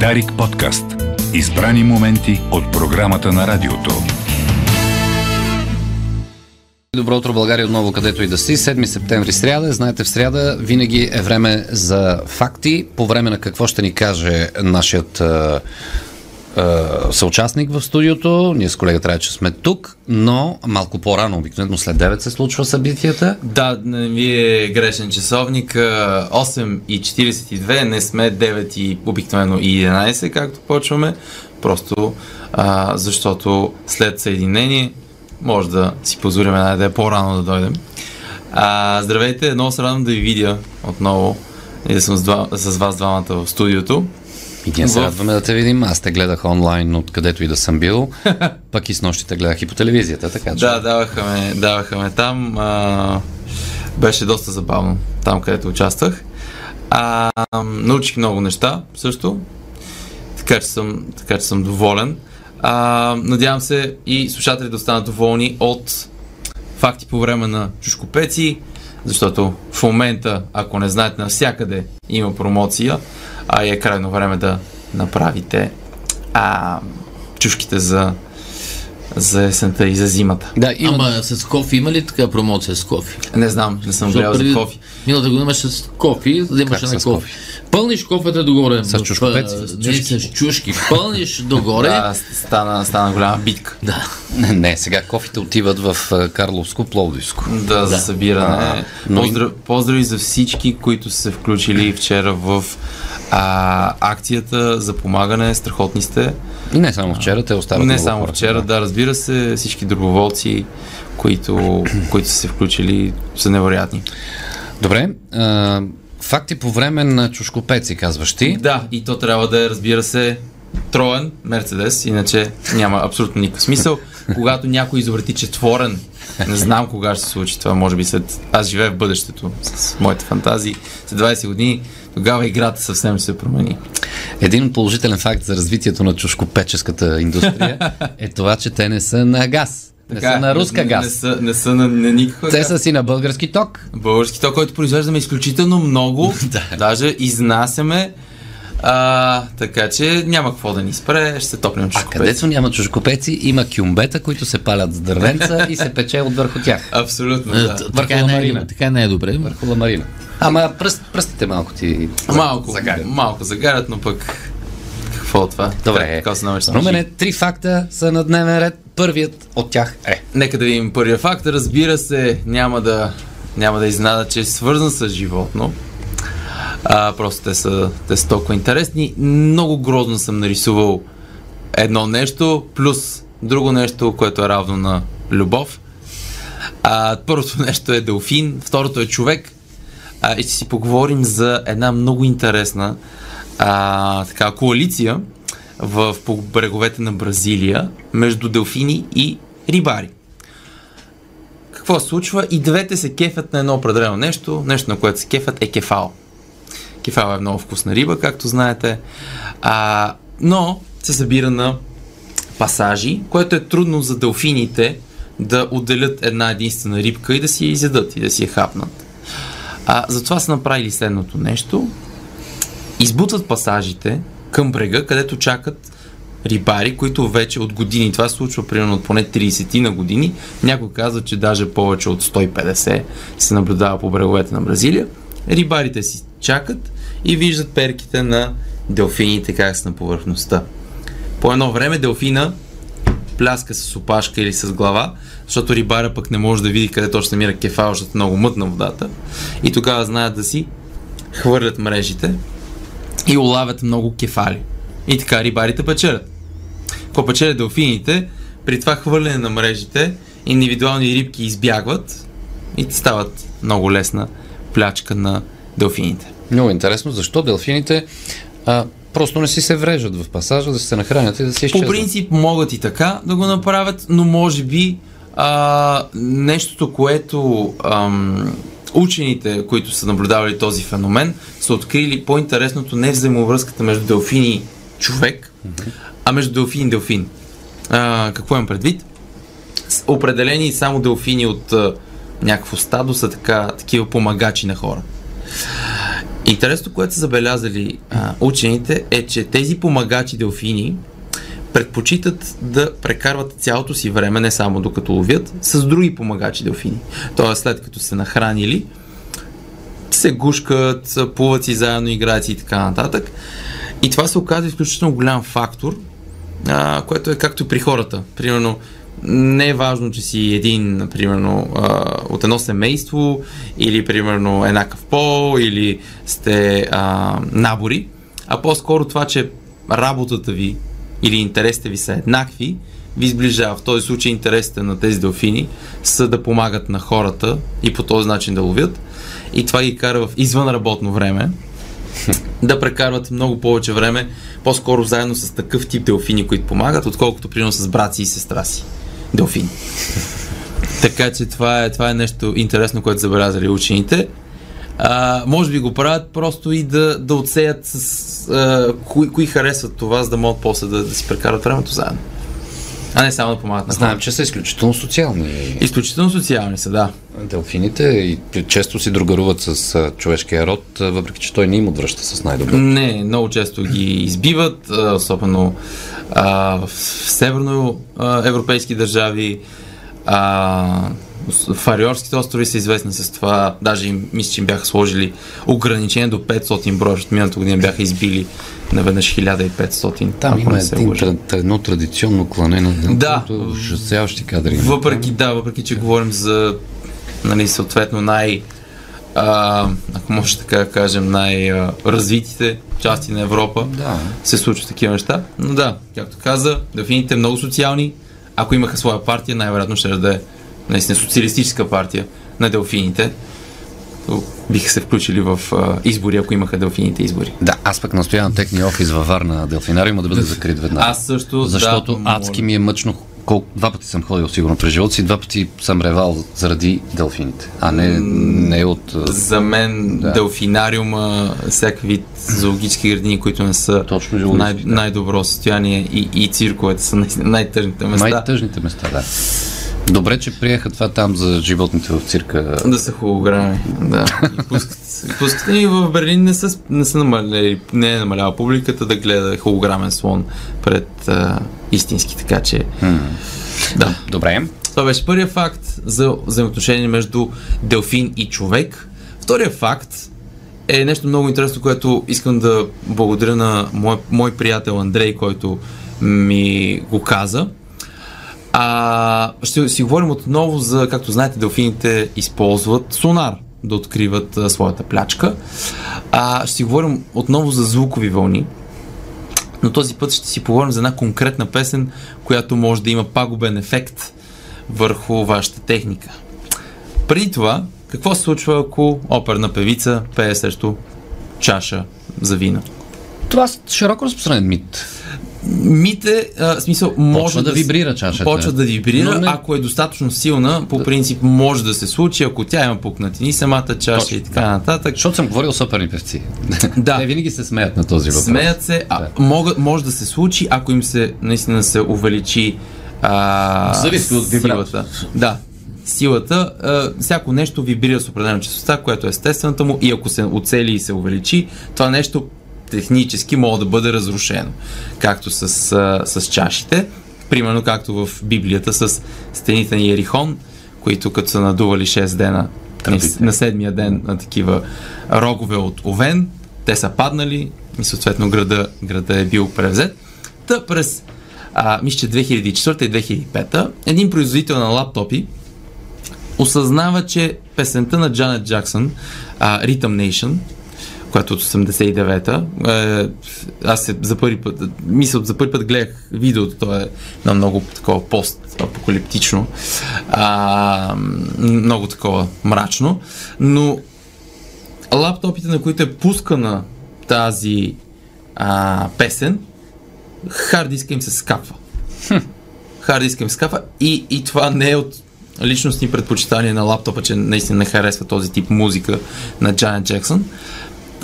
Дарик подкаст. Избрани моменти от програмата на радиото. Добро утро, България, отново където и да си. 7 септември сряда. Знаете, в сряда винаги е време за факти. По време на какво ще ни каже нашият съучастник в студиото. Ние с колега трябва, че сме тук, но малко по-рано, обикновено след 9 се случва събитията. Да, не ви е грешен часовник. 8.42, не сме 9 и обикновено и 11, както почваме. Просто а, защото след съединение може да си позволим една идея по-рано да дойдем. А, здравейте, много се радвам да ви видя отново и да съм с, два, с вас двамата в студиото. И ние се радваме да те видим. Аз те гледах онлайн, откъдето и да съм бил. Пък и с нощи те гледах и по телевизията, така че. Да, даваха ме, даваха ме там. А, беше доста забавно там, където участвах. А, научих много неща също, така че съм, така че съм доволен. А, надявам се и слушателите да останат доволни от факти по време на чушкопеци, защото в момента, ако не знаете, навсякъде има промоция, а е крайно време да направите а, чушките за, за есента и за зимата. Да, има. Ама с кофи има ли така промоция с кофи? Не знам, не съм гледал за кофи. Миналата година имаше с кофи, да на кофи. Пълниш кофета догоре. С с Не, с чушки. Пълниш догоре. Да, стана, стана голяма битка. Да. Не, не, сега кофите отиват в Карловско, Пловдивско. Да, за събиране. А, но Поздрав, поздрави за всички, които са се включили вчера в а, акцията за помагане. Страхотни сте. И не само вчера, те остават Не само хора. вчера, да, разбира се, всички доброволци, които, които са се включили, са невероятни. Добре. А, факти по време на чушкопеци, казваш ти. Да, и то трябва да е, разбира се, троен Мерцедес, иначе няма абсолютно никакъв смисъл. Когато някой извърти четворен, не знам кога ще се случи това, може би след... Аз живея в бъдещето с моите фантазии. След 20 години, тогава играта съвсем ще се промени. Един положителен факт за развитието на чушкопеческата индустрия е това, че те не са на газ. Не са на руска не, газ. Не, са, не са на, на никаква Те са си на български ток. Български то, който произвеждаме изключително много. Даже изнасяме. А, така че няма какво да ни спре, ще се топнем А чушкопеци. където няма чушкопеци, има кюмбета, които се палят с дървенца и се пече от върху тях. Абсолютно, Е, да. Така не е. Така не е добре. Върху ламарина. Ама пръст, пръстите малко ти Малко, загарят. малко загарят, но пък какво от това? Добре. Се научиш. Румене, три факта са на дневен ред. Първият от тях е. Нека да видим първия факт. Разбира се, няма да, няма да изнада, че е свързан с животно. А, просто те са, те са толкова интересни. Много грозно съм нарисувал едно нещо, плюс друго нещо, което е равно на любов. А, първото нещо е делфин, второто е човек. А, и ще си поговорим за една много интересна а, така, коалиция в по бреговете на Бразилия между делфини и рибари. Какво се случва? И двете се кефят на едно определено нещо. Нещо, на което се кефят е кефал. Кефал е много вкусна риба, както знаете. А, но се събира на пасажи, което е трудно за делфините да отделят една единствена рибка и да си я изядат и да си я хапнат. А, затова са направили следното нещо. Избутват пасажите към брега, където чакат рибари, които вече от години, това се случва примерно от поне 30 на години, някой казва, че даже повече от 150 се наблюдава по бреговете на Бразилия. Рибарите си чакат и виждат перките на делфините как са на повърхността. По едно време делфина пляска с опашка или с глава, защото рибаря пък не може да види къде точно намира кефал, защото много мътна водата. И тогава знаят да си хвърлят мрежите и улавят много кефали. И така рибарите печелят. Какво печелят делфините? При това хвърляне на мрежите, индивидуални рибки избягват и стават много лесна плячка на делфините. Много интересно, защо делфините а, просто не си се врежат в пасажа, да се нахранят и да си По изчезнат. принцип могат и така да го направят, но може би а, нещото, което ам, учените, които са наблюдавали този феномен, са открили по-интересното не взаимовръзката между делфин и човек, а между делфин и делфин. А, какво имам предвид? С- Определени само делфини от а, някакво стадо са така, такива помагачи на хора. Интересното, което са забелязали а, учените е, че тези помагачи делфини предпочитат да прекарват цялото си време, не само докато ловят, с други помагачи делфини. Тоест, след като се нахранили, се гушкат, плуват си заедно, играят си и така нататък. И това се оказа изключително голям фактор, а, което е както и при хората. Примерно, не е важно, че си един, а, от едно семейство, или, примерно, еднакъв пол, или сте а, набори, а по-скоро това, че работата ви или интересите ви са еднакви, ви сближава. В този случай интересите на тези делфини са да помагат на хората и по този начин да ловят. И това ги кара в извънработно време да прекарват много повече време, по-скоро заедно с такъв тип делфини, които помагат, отколкото примерно с брати и сестра си. Делфини. така че това е, това е нещо интересно, което забелязали учените. А, може би го правят просто и да, да отсеят с а, кои, кои харесват това, за да могат после да, да си прекарат времето заедно. А не само да помагат на Знаем, хората. че са изключително социални Изключително социални са, да. делфините и често си другаруват с а, човешкия род, въпреки че той не им отвръща с най-добро. Не, много често ги избиват, а, особено а, в северно а, европейски държави. А, в Ариорските острови са известни с това. Даже им, мисля, че им бяха сложили ограничение до 500 броя, защото миналата година бяха избили наведнъж 1500. Там има един, лъжа. едно традиционно клане на Да. което ужасяващи кадри. Въпреки, да, въпреки, че говорим за, нали, съответно най- а, ако може така да кажем, най-развитите части на Европа Да. се случват такива неща. Но да, както каза, делфините много социални. Ако имаха своя партия, най-вероятно ще да е наистина социалистическа партия на делфините. Биха се включили в а, избори, ако имаха делфините избори. Да, аз пък настоявам техния офис във Варна делфинариума да бъде закрит веднага. Аз също, Защото да, адски ми е мъчно. Колко, два пъти съм ходил сигурно през живота си, два пъти съм ревал заради делфините, а не, не от... За мен Да. делфинариума, всякакви вид зоологически градини, които не са Точно най- най-добро състояние и, и цирковете са най-тъжните места. Най-тъжните места, да. Добре, че приеха това там за животните в цирка. Да са холограми, да. И пускат, и пускат. И в Берлин не са, не са намаляли, не е намаляла публиката да гледа холограмен слон пред а, истински, така че... Да. Добре. Това беше първият факт за взаимоотношение между делфин и човек. Вторият факт е нещо много интересно, което искам да благодаря на мой, мой приятел Андрей, който ми го каза. А, ще си говорим отново за, както знаете, делфините използват сонар да откриват а, своята плячка. А, ще си говорим отново за звукови вълни, но този път ще си поговорим за една конкретна песен, която може да има пагубен ефект върху вашата техника. Преди това, какво се случва, ако оперна певица пее срещу чаша за вино? Това е широко разпространен мит. Мите, а, смисъл, може Почва да с- вибрира чашата. Почва да вибрира, не- ако е достатъчно силна, по принцип може да се случи, ако тя има пукнатини, самата чаша Точно, и така нататък. Защото съм говорил с оперни певци. Да. Те винаги се смеят на този въпрос. Смеят се, а, мога, може да се случи, ако им се наистина се увеличи а, Зависи от вибрато. силата. Да, силата. А, всяко нещо вибрира с определена частота, която е естествената му и ако се оцели и се увеличи, това нещо технически може да бъде разрушено. Както с, с чашите, примерно както в Библията с стените на Ерихон, които като са надували 6 дена Тръбите. на седмия ден на такива рогове от овен, те са паднали и съответно града, града е бил превзет. Та през а, мисля, че 2004 и 2005 един производител на лаптопи осъзнава, че песента на Джанет Джаксън, а, Rhythm Nation, която от 89-та, е, аз се за първи път, мисля, за първи път гледах видеото, то е на много такова пост-апокалиптично, а, много такова мрачно, но лаптопите, на които е пускана тази а, песен, хард диска им се скапва. Хард диска им се скапва и, и това не е от личностни предпочитания на лаптопа, че наистина не харесва този тип музика на Джанет Джексън.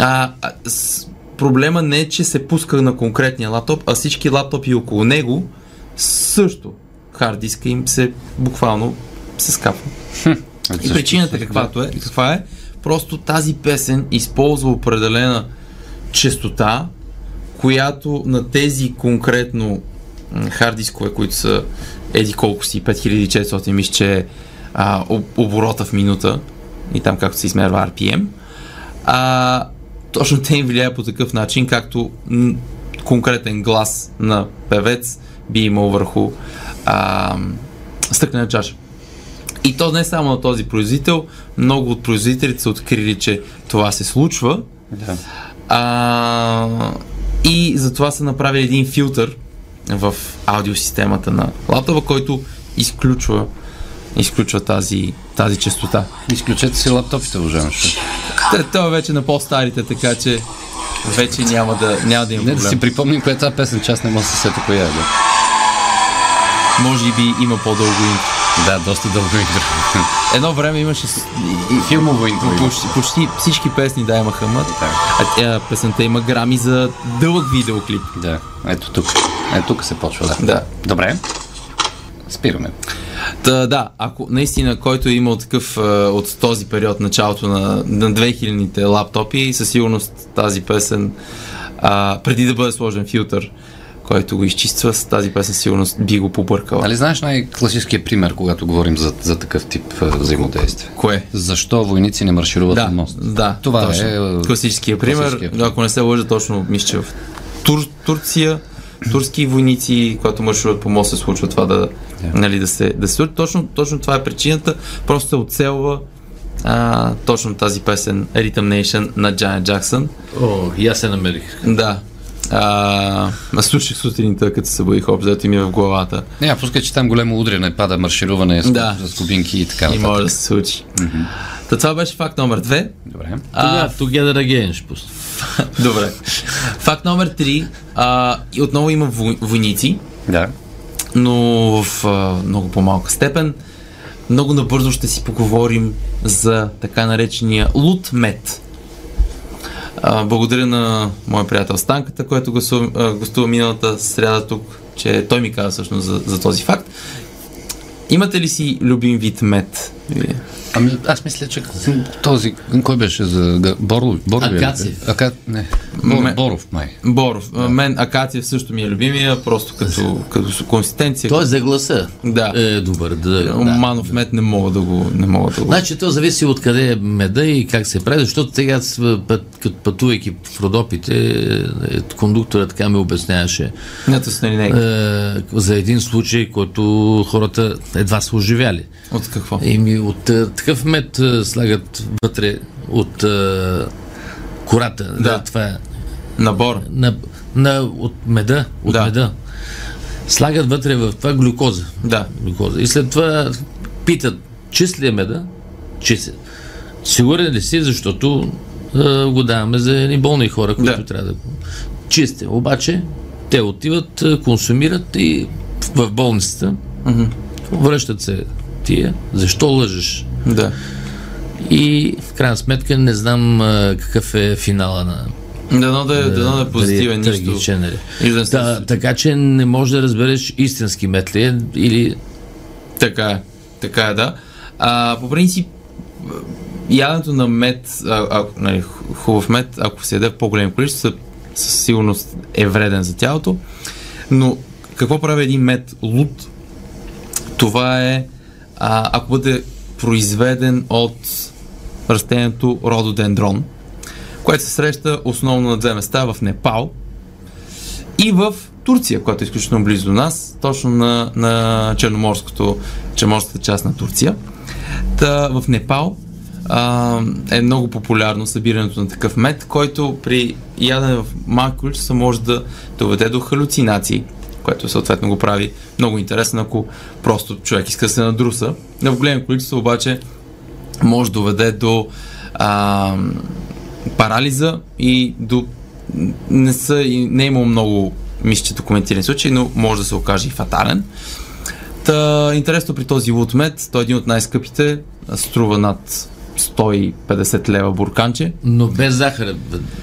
А, с, проблема не е, че се пуска на конкретния лаптоп, а всички лаптопи около него също хард диска им се буквално се скапва. И причината каквато е, каква е, просто тази песен използва определена частота, която на тези конкретно м, хард дискове, които са еди колко си, 5400, мисля, че е а, оборота в минута и там както се измерва RPM, а, точно те им влияе по такъв начин, както конкретен глас на певец би имал върху а, стъклена чаша. И то не само на този производител, много от производителите са открили, че това се случва. Да. А, и затова са направили един филтър в аудиосистемата на лаптопа, който изключва, изключва тази, тази частота. Изключете си лаптопите, уважаеми. Те, това е вече на по-старите, така че вече няма да, няма да има Не да си припомним коя е тази песен, че аз не мога да се сета коя е. Да, Може би има по-дълго интро. да доста дълго интро. Едно време имаше Филмово интро. почти, почти всички песни да имаха мът, Да. а песента има грами за дълъг видеоклип. Да, ето тук. Ето тук се почва, да. Да. Добре. Спираме. Та, да, ако наистина който е имал такъв а, от този период, началото на, на 2000-те лаптопи, със сигурност тази песен, а, преди да бъде сложен филтър, който го изчиства, с тази песен сигурност би го побъркала. Нали знаеш най-класическия пример, когато говорим за, за такъв тип а, взаимодействие? Кое? Защо войници не маршируват Да, на мост? да. Това точно. е, а, класическия пример. класическия пример. Ако не се лъжа, точно мисля, в Тур, Турция турски войници, когато маршируват по мост, се случва това да, нали, да се, да се случи. Точно, точно това е причината. Просто се оцелва а, точно тази песен Rhythm Nation на Джайан Джаксън. О, и аз се намерих. Да. А, аз слушах сутринта, като се събудих обзето ми е в главата. Не, а пускай, че там големо удряне, пада маршируване с, Да. с кубинки и така И може да се случи. Та това беше факт номер две. Добре. Тогава, Together Again ще пусна. Добре. Факт номер 3. А, и отново има вой- войници, Да. Но в а, много по-малка степен. Много набързо ще си поговорим за така наречения лутмет. А, благодаря на моя приятел Станката, който гостува, гостува миналата сряда тук, че той ми каза всъщност за, за този факт. Имате ли си любим вид мед? Вие? Ами, аз мисля, че този, кой беше за Боров? Боров? Акациев. Ака... Не, Бор, Ме- Боров май. Боров. Да. Мен акациев също ми е любимия, просто като, като консистенция. Той за гласа Да. е добър. Да, да. Манов мед не мога да го, не мога да го. Значи то зависи от къде е меда и как се прави, защото сега път, като пътувайки в Родопите, е, кондуктора така ми обясняваше Нято с е, за един случай, който хората едва са оживяли. От какво? Еми, от е, такъв мед слагат вътре от е, кората. Да. Това е Набор. на, на, от меда. От Да. меда. Слагат вътре в това глюкоза. Да. глюкоза. И след това питат, чист ли е меда? Чист е. Сигурен ли си, защото е, го даваме за едни болни хора, които Да. трябва да го... Чист е. Обаче, те отиват, консумират и в болницата връщат се тия. Защо лъжеш? Да. И в крайна сметка не знам а, какъв е финала на Дано да, е, да е позитивен, дали е нищо. трагичен, нали. Нищо да, Та, така че не можеш да разбереш истински мет ли е или Така е. Така е, да. А, по принцип, яденето на мед, а, а, нали, ху- хубав мед, ако се яде в по-големи количества, със сигурност е вреден за тялото. Но какво прави един мед лут? Това е, а, ако бъде произведен от растението рододендрон, което се среща основно на две места в Непал и в Турция, която е изключително близо до нас, точно на, на черноморското, черноморската част на Турция. Та в Непал а, е много популярно събирането на такъв мед, който при ядене в малки количества може да доведе до халюцинации, което съответно го прави много интересно, ако просто човек иска да се надруса. В големи количества обаче може да доведе до а, парализа и до не, са, и не е имало много мисля, че документирани случаи, но може да се окаже и фатален. Та, интересно при този лутмет, той е един от най-скъпите, струва над 150 лева бурканче. но без захар.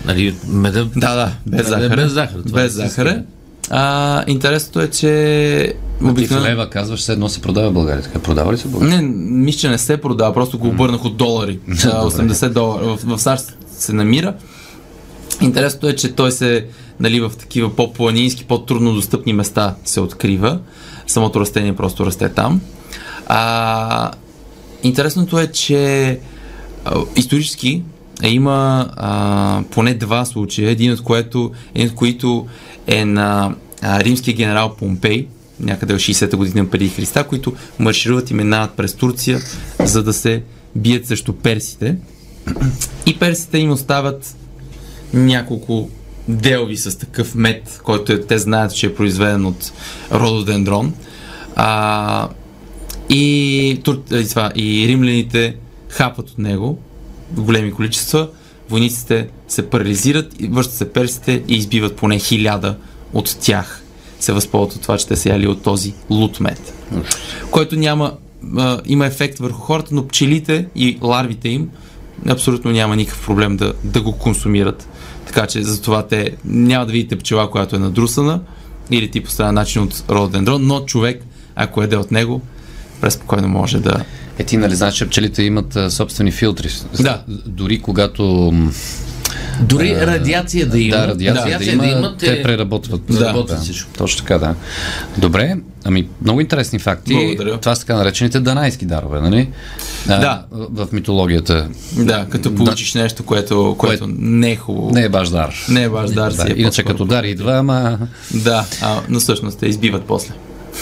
Нали, меда, Да, да, без е захар. без захар, Без е захар. А, интересното е, че Ти в обикновено... лева казваш, все едно се продава в България. Така продава ли се България? Не, мисля, че не се продава, просто го обърнах от долари. А, 80 долара. В, в САЩ се намира. Интересното е, че той се нали, в такива по-планински, по-трудно достъпни места се открива. Самото растение просто расте там. А, интересното е, че исторически има а, поне два случая, един от, което, един от които е на а, римския генерал Помпей, някъде в 60-та година преди Христа, които маршируват и минават през Турция, за да се бият срещу персите. И персите им оставят няколко делви с такъв мед, който е, те знаят, че е произведен от рододендрон. А, и, тур, и, това, и римляните хапат от него големи количества, войниците се парализират, връщат се персите и избиват поне хиляда от тях. Се възползват от това, че те са яли от този лут мед. Който няма, а, има ефект върху хората, но пчелите и ларвите им абсолютно няма никакъв проблем да, да го консумират. Така че затова те няма да видите пчела, която е надрусана или ти поставя начин от рододендрон, но човек, ако еде от него, преспокойно може да, Е, ти нали знаеш, че пчелите имат а, собствени филтри. Да. Дори когато Дори радиация да има. да, радиация да, има, да има, те преработват. преработват всичко. Точно така, да. Добре, ами много интересни факти. Благодаря. Това са така наречените данайски дарове, нали? А, Да. В митологията. да, като получиш нещо, което, което не е хубаво. Не е баш дар. Не е баш дар, Да, си е иначе като дар идва, ама... Да, а, но всъщност те избиват после.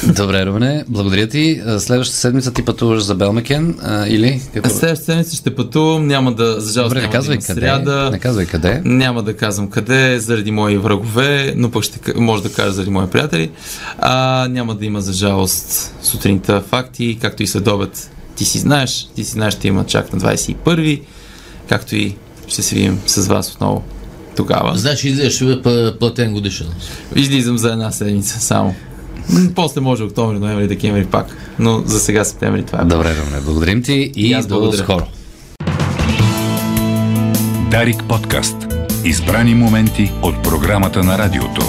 Добре, Румене, благодаря ти. Следващата седмица ти пътуваш за Белмекен а, или? Какво? Следващата седмица ще пътувам, няма да, за жалост Добре, не няма да казвай има къде. сряда. Не казвай къде. Няма да казвам къде, заради мои врагове, но пък ще, може да кажа заради мои приятели. А, няма да има за жалост сутринта факти, както и след обед. Ти си знаеш, ти си знаеш, ще има чак на 21-ви, както и ще се видим с вас отново тогава. Значи излизаш платен годишен. Излизам за една седмица само. После може октомври, ноември, декември пак, но за сега септември това е. Добре, Румене, благодарим ти и, И аз до благодаря. скоро. Дарик подкаст. Избрани моменти от програмата на радиото.